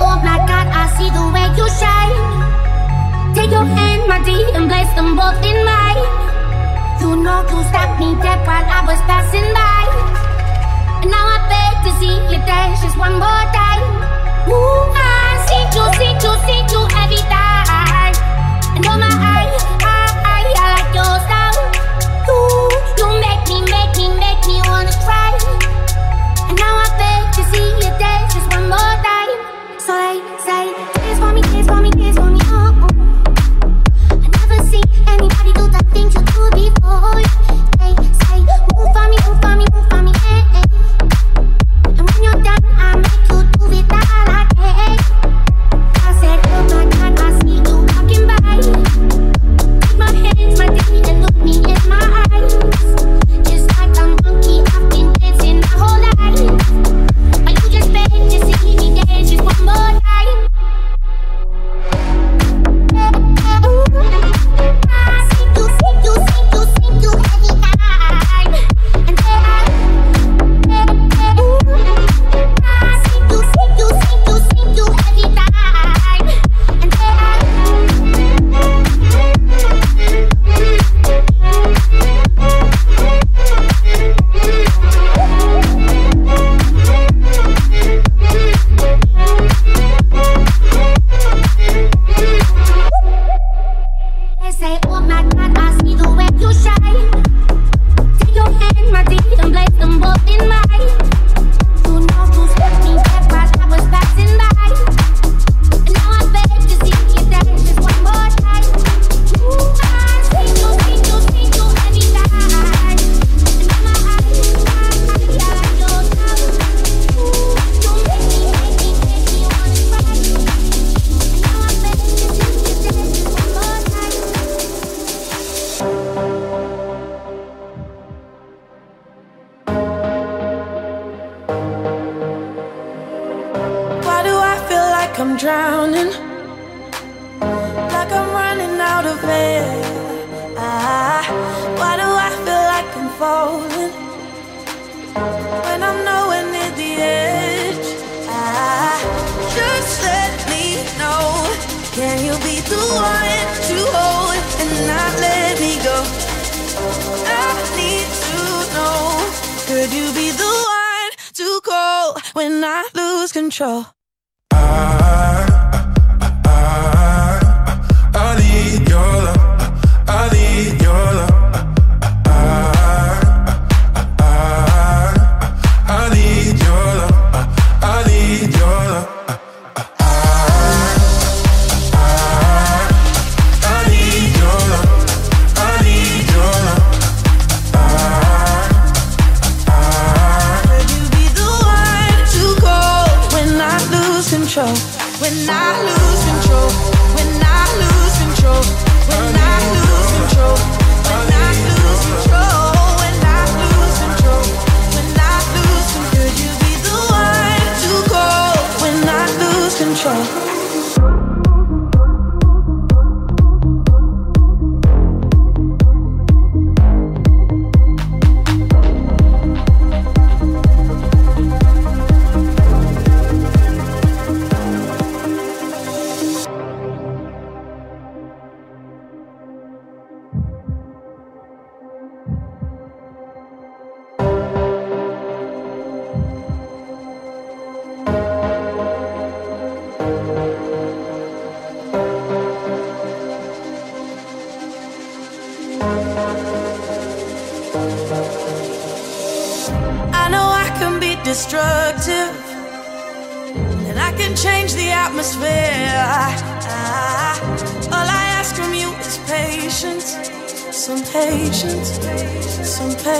oh my God, I see the way you shine. Take your hand, my dear, and place them both in mine. You know you stopped me dead while I was passing by. And now I beg to see you dance just one more time. Ooh, I see you, see you, see you every time. And oh my, I, I, I, like your style. Ooh, you make me, make me, make me before. Like I'm drowning? Like I'm running out of air. Ah, why do I feel like I'm falling? When I'm nowhere near the edge. Ah, just let me know. Can you be the one to hold and not let me go? I need to know. Could you be the one to call when I lose control? Ah.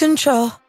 Control.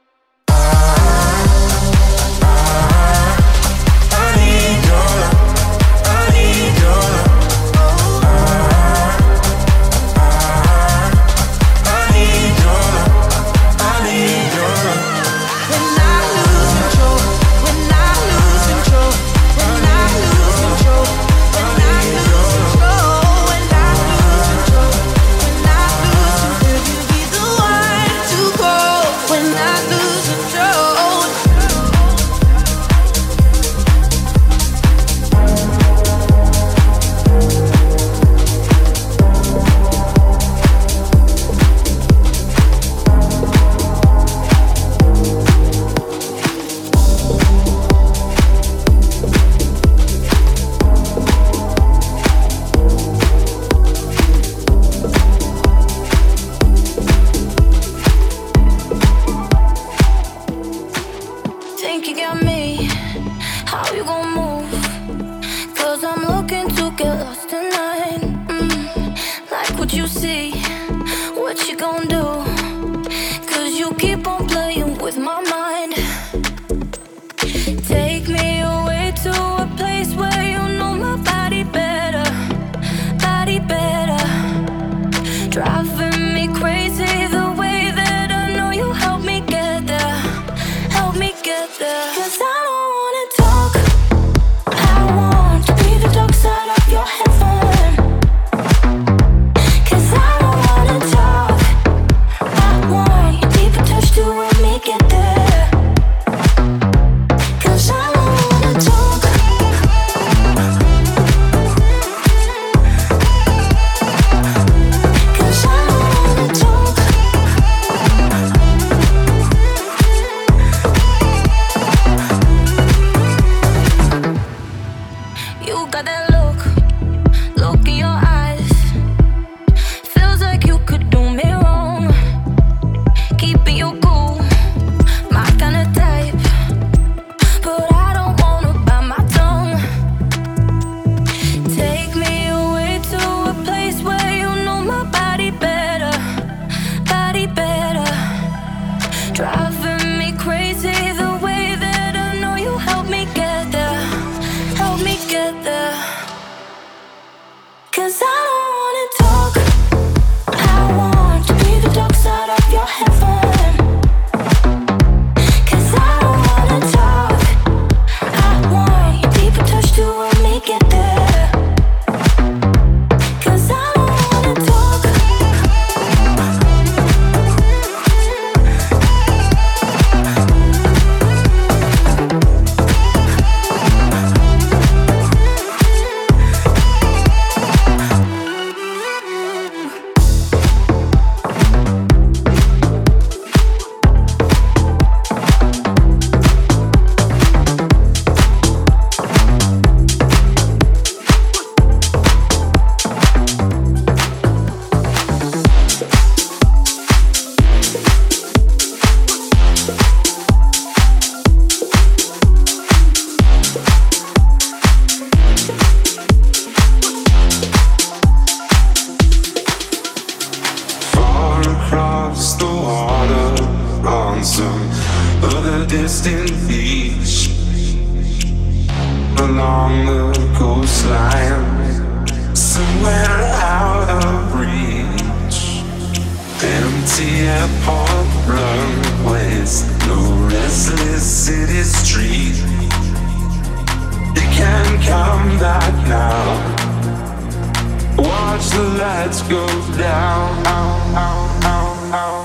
watch the lights go down. Ow, ow, ow,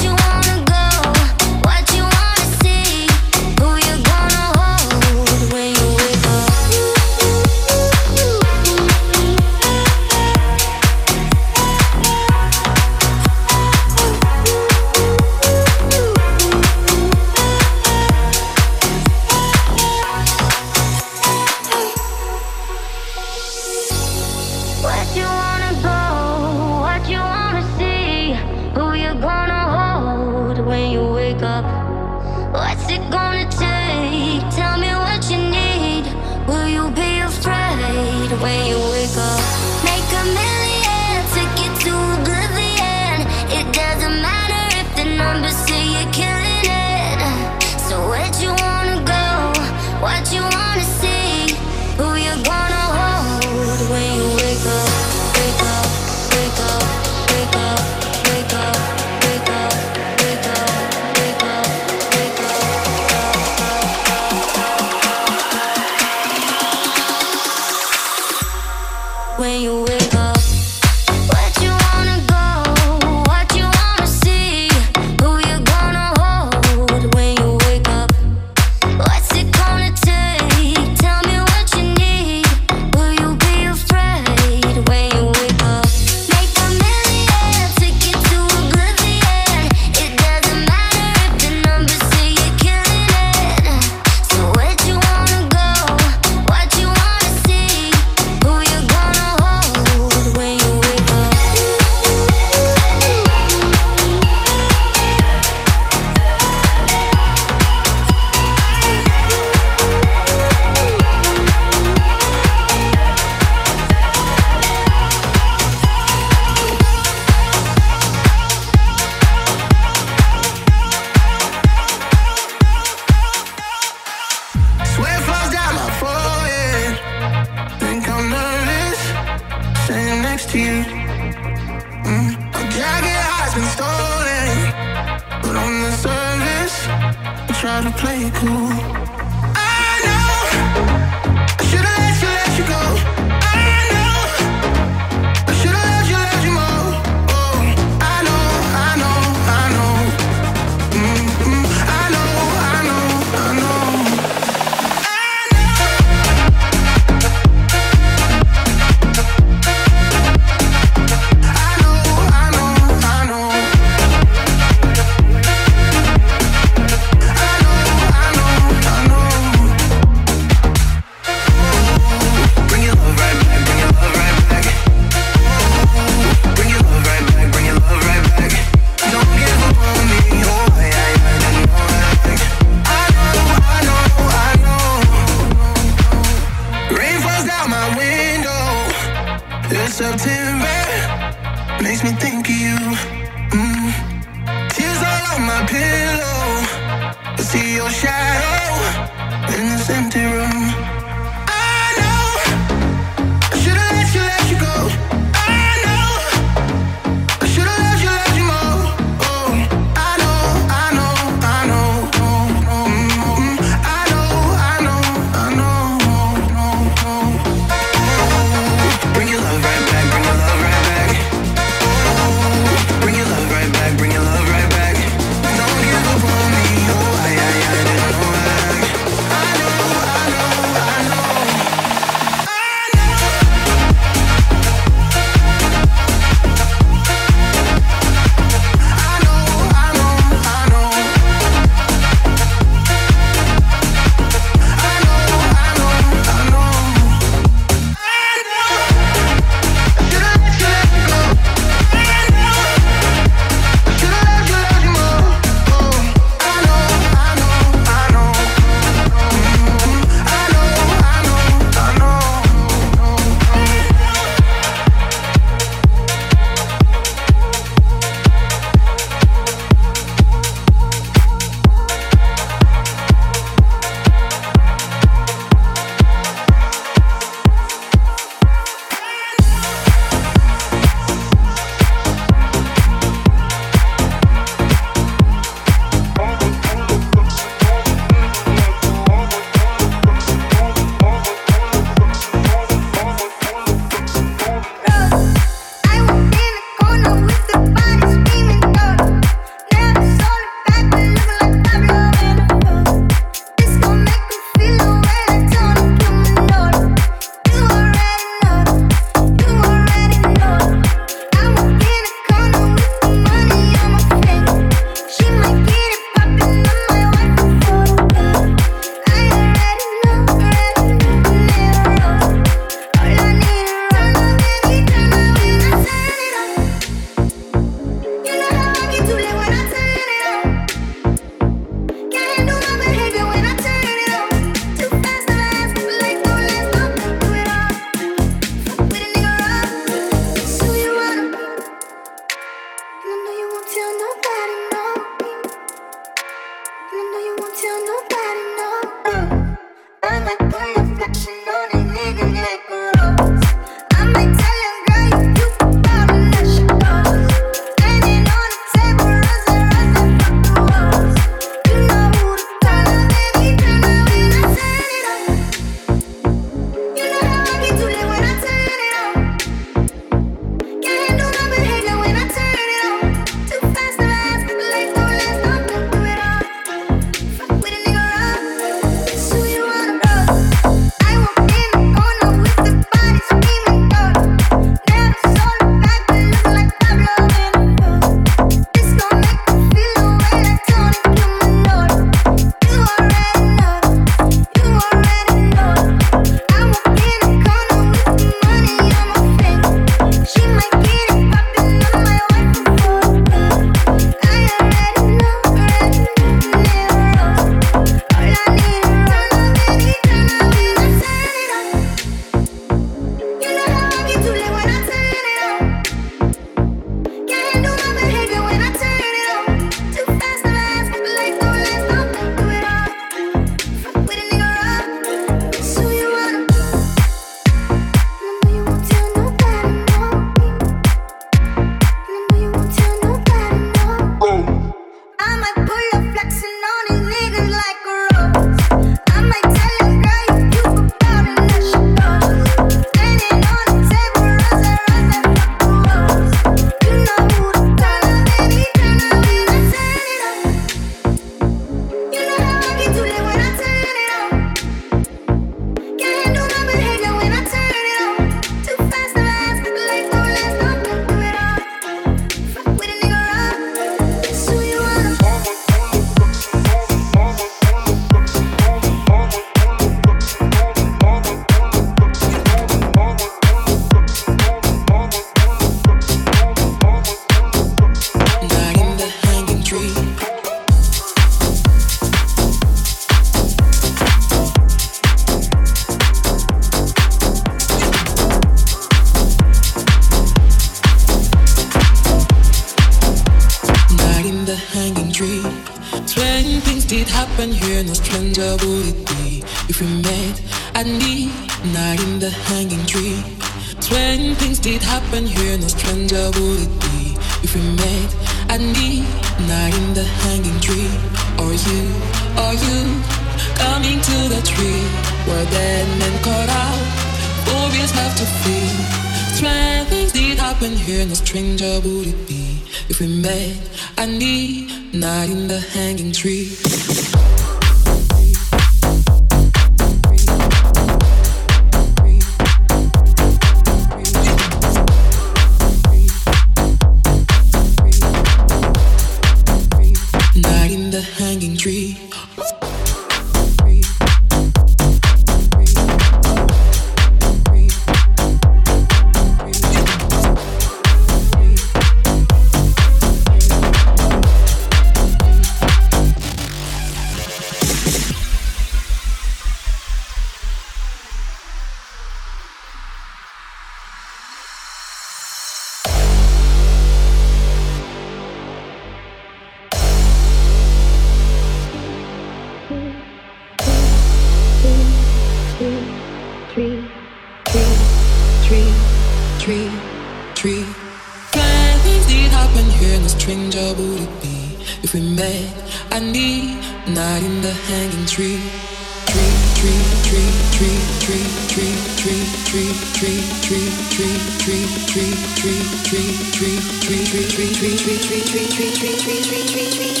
tree tree tree tree tree tree tree tree tree tree tree tree tree tree tree tree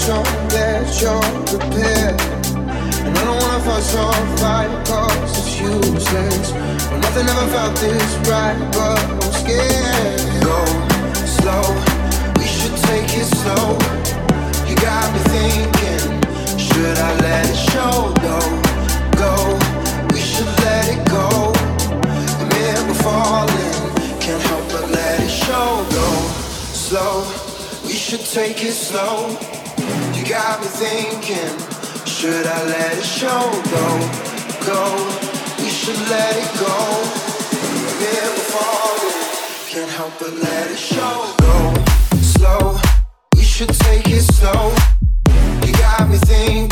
sure that you're prepared. And I don't wanna fuss or fight, cause it's useless. Well, nothing ever felt this right, but I'm scared. Go slow, we should take it slow. You got me thinking, should I let it show? Go, go, we should let it go. The minute we're falling, can't help but let it show. Go slow, we should take it slow got me thinking, should I let it show Go, Go, we should let it go. Can't help but let it show. Go slow, we should take it slow. You got me thinking.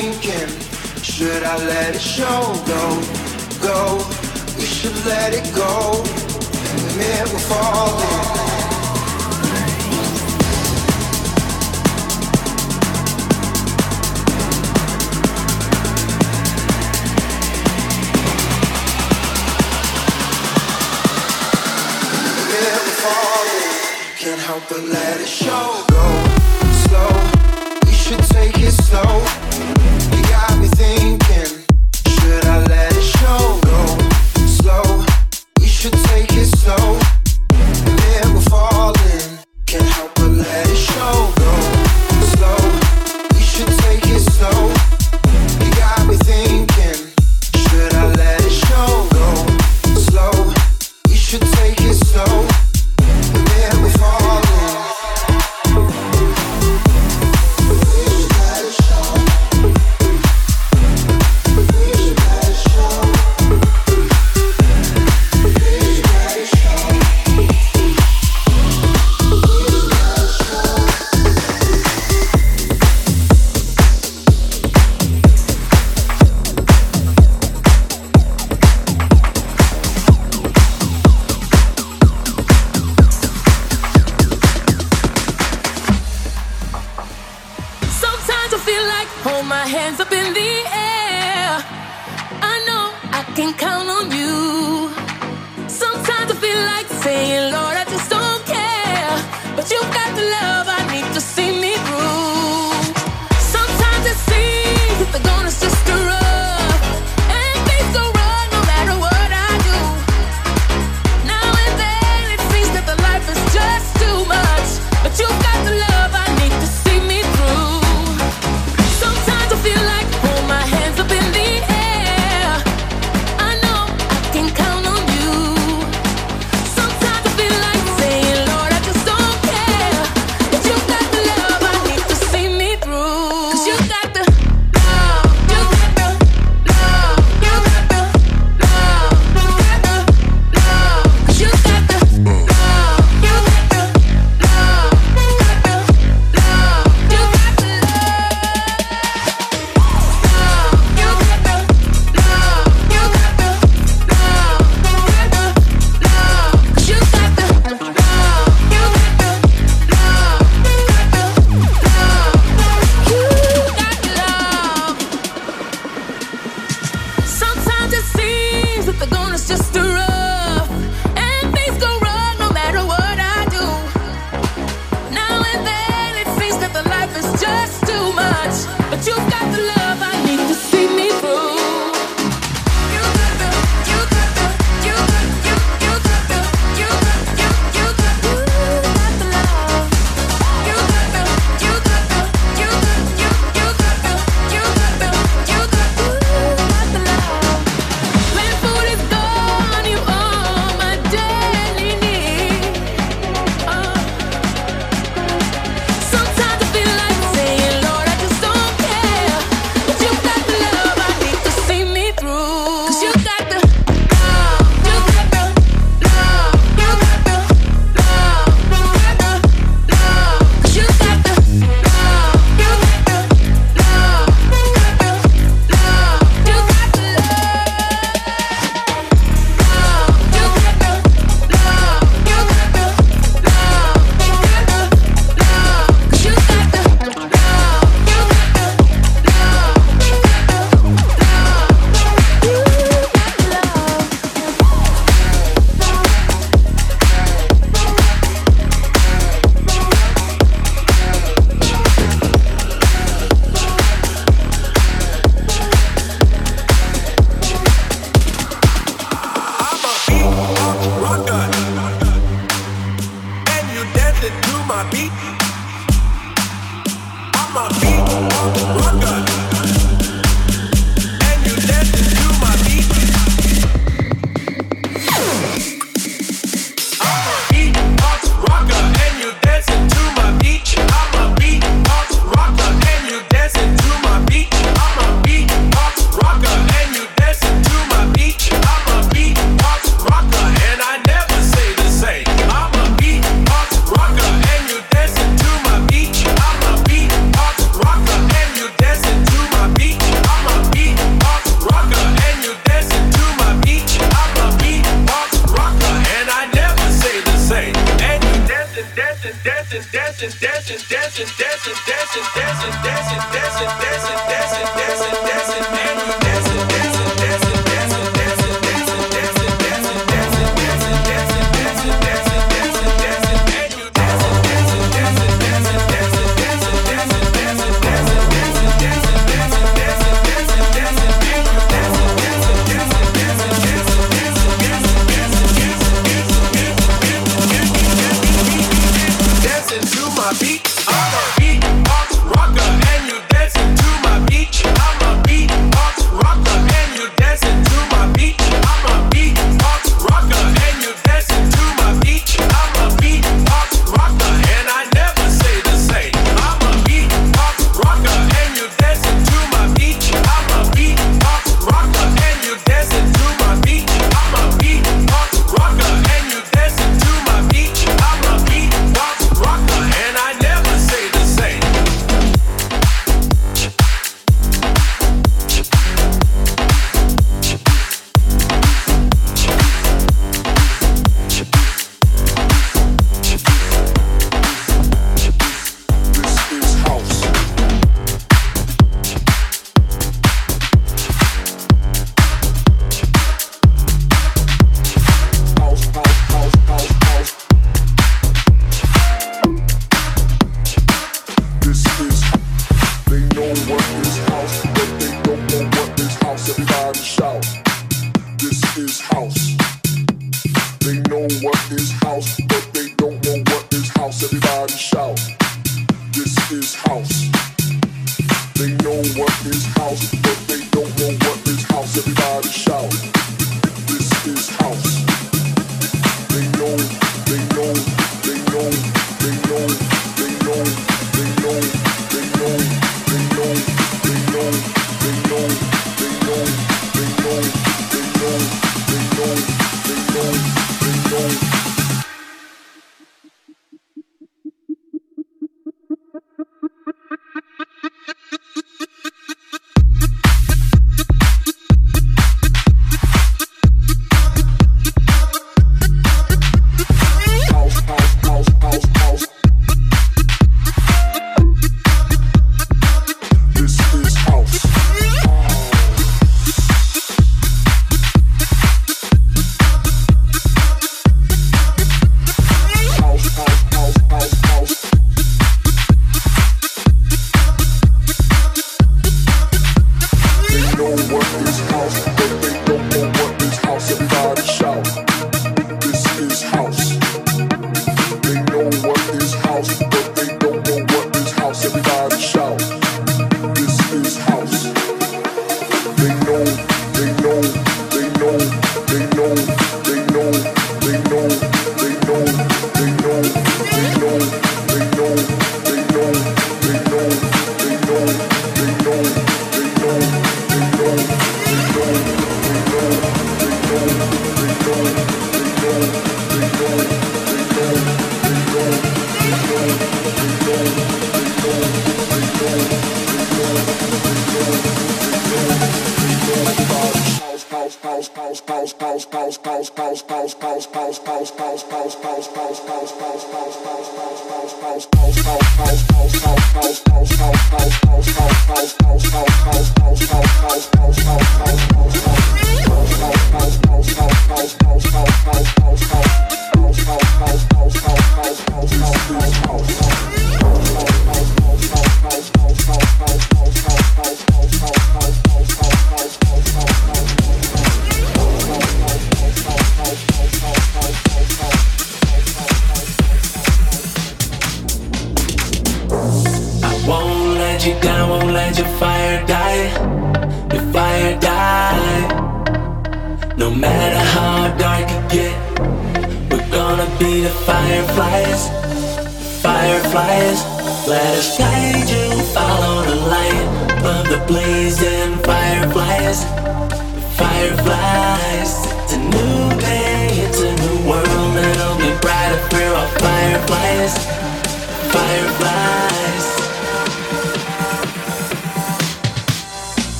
thinking, should I let it show? Go, go, we should let it go. And the mirror we're falling. Can't help but let it show. Go slow. We should take it slow. You got me thinking.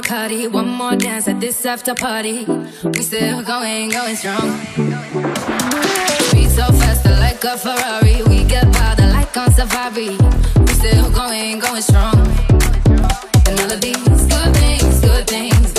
Bacardi. One more dance at this after party. We still going, going strong. We so fast, like a Ferrari. We get by like on Safari. We still going, going strong. And all of these good things, good things.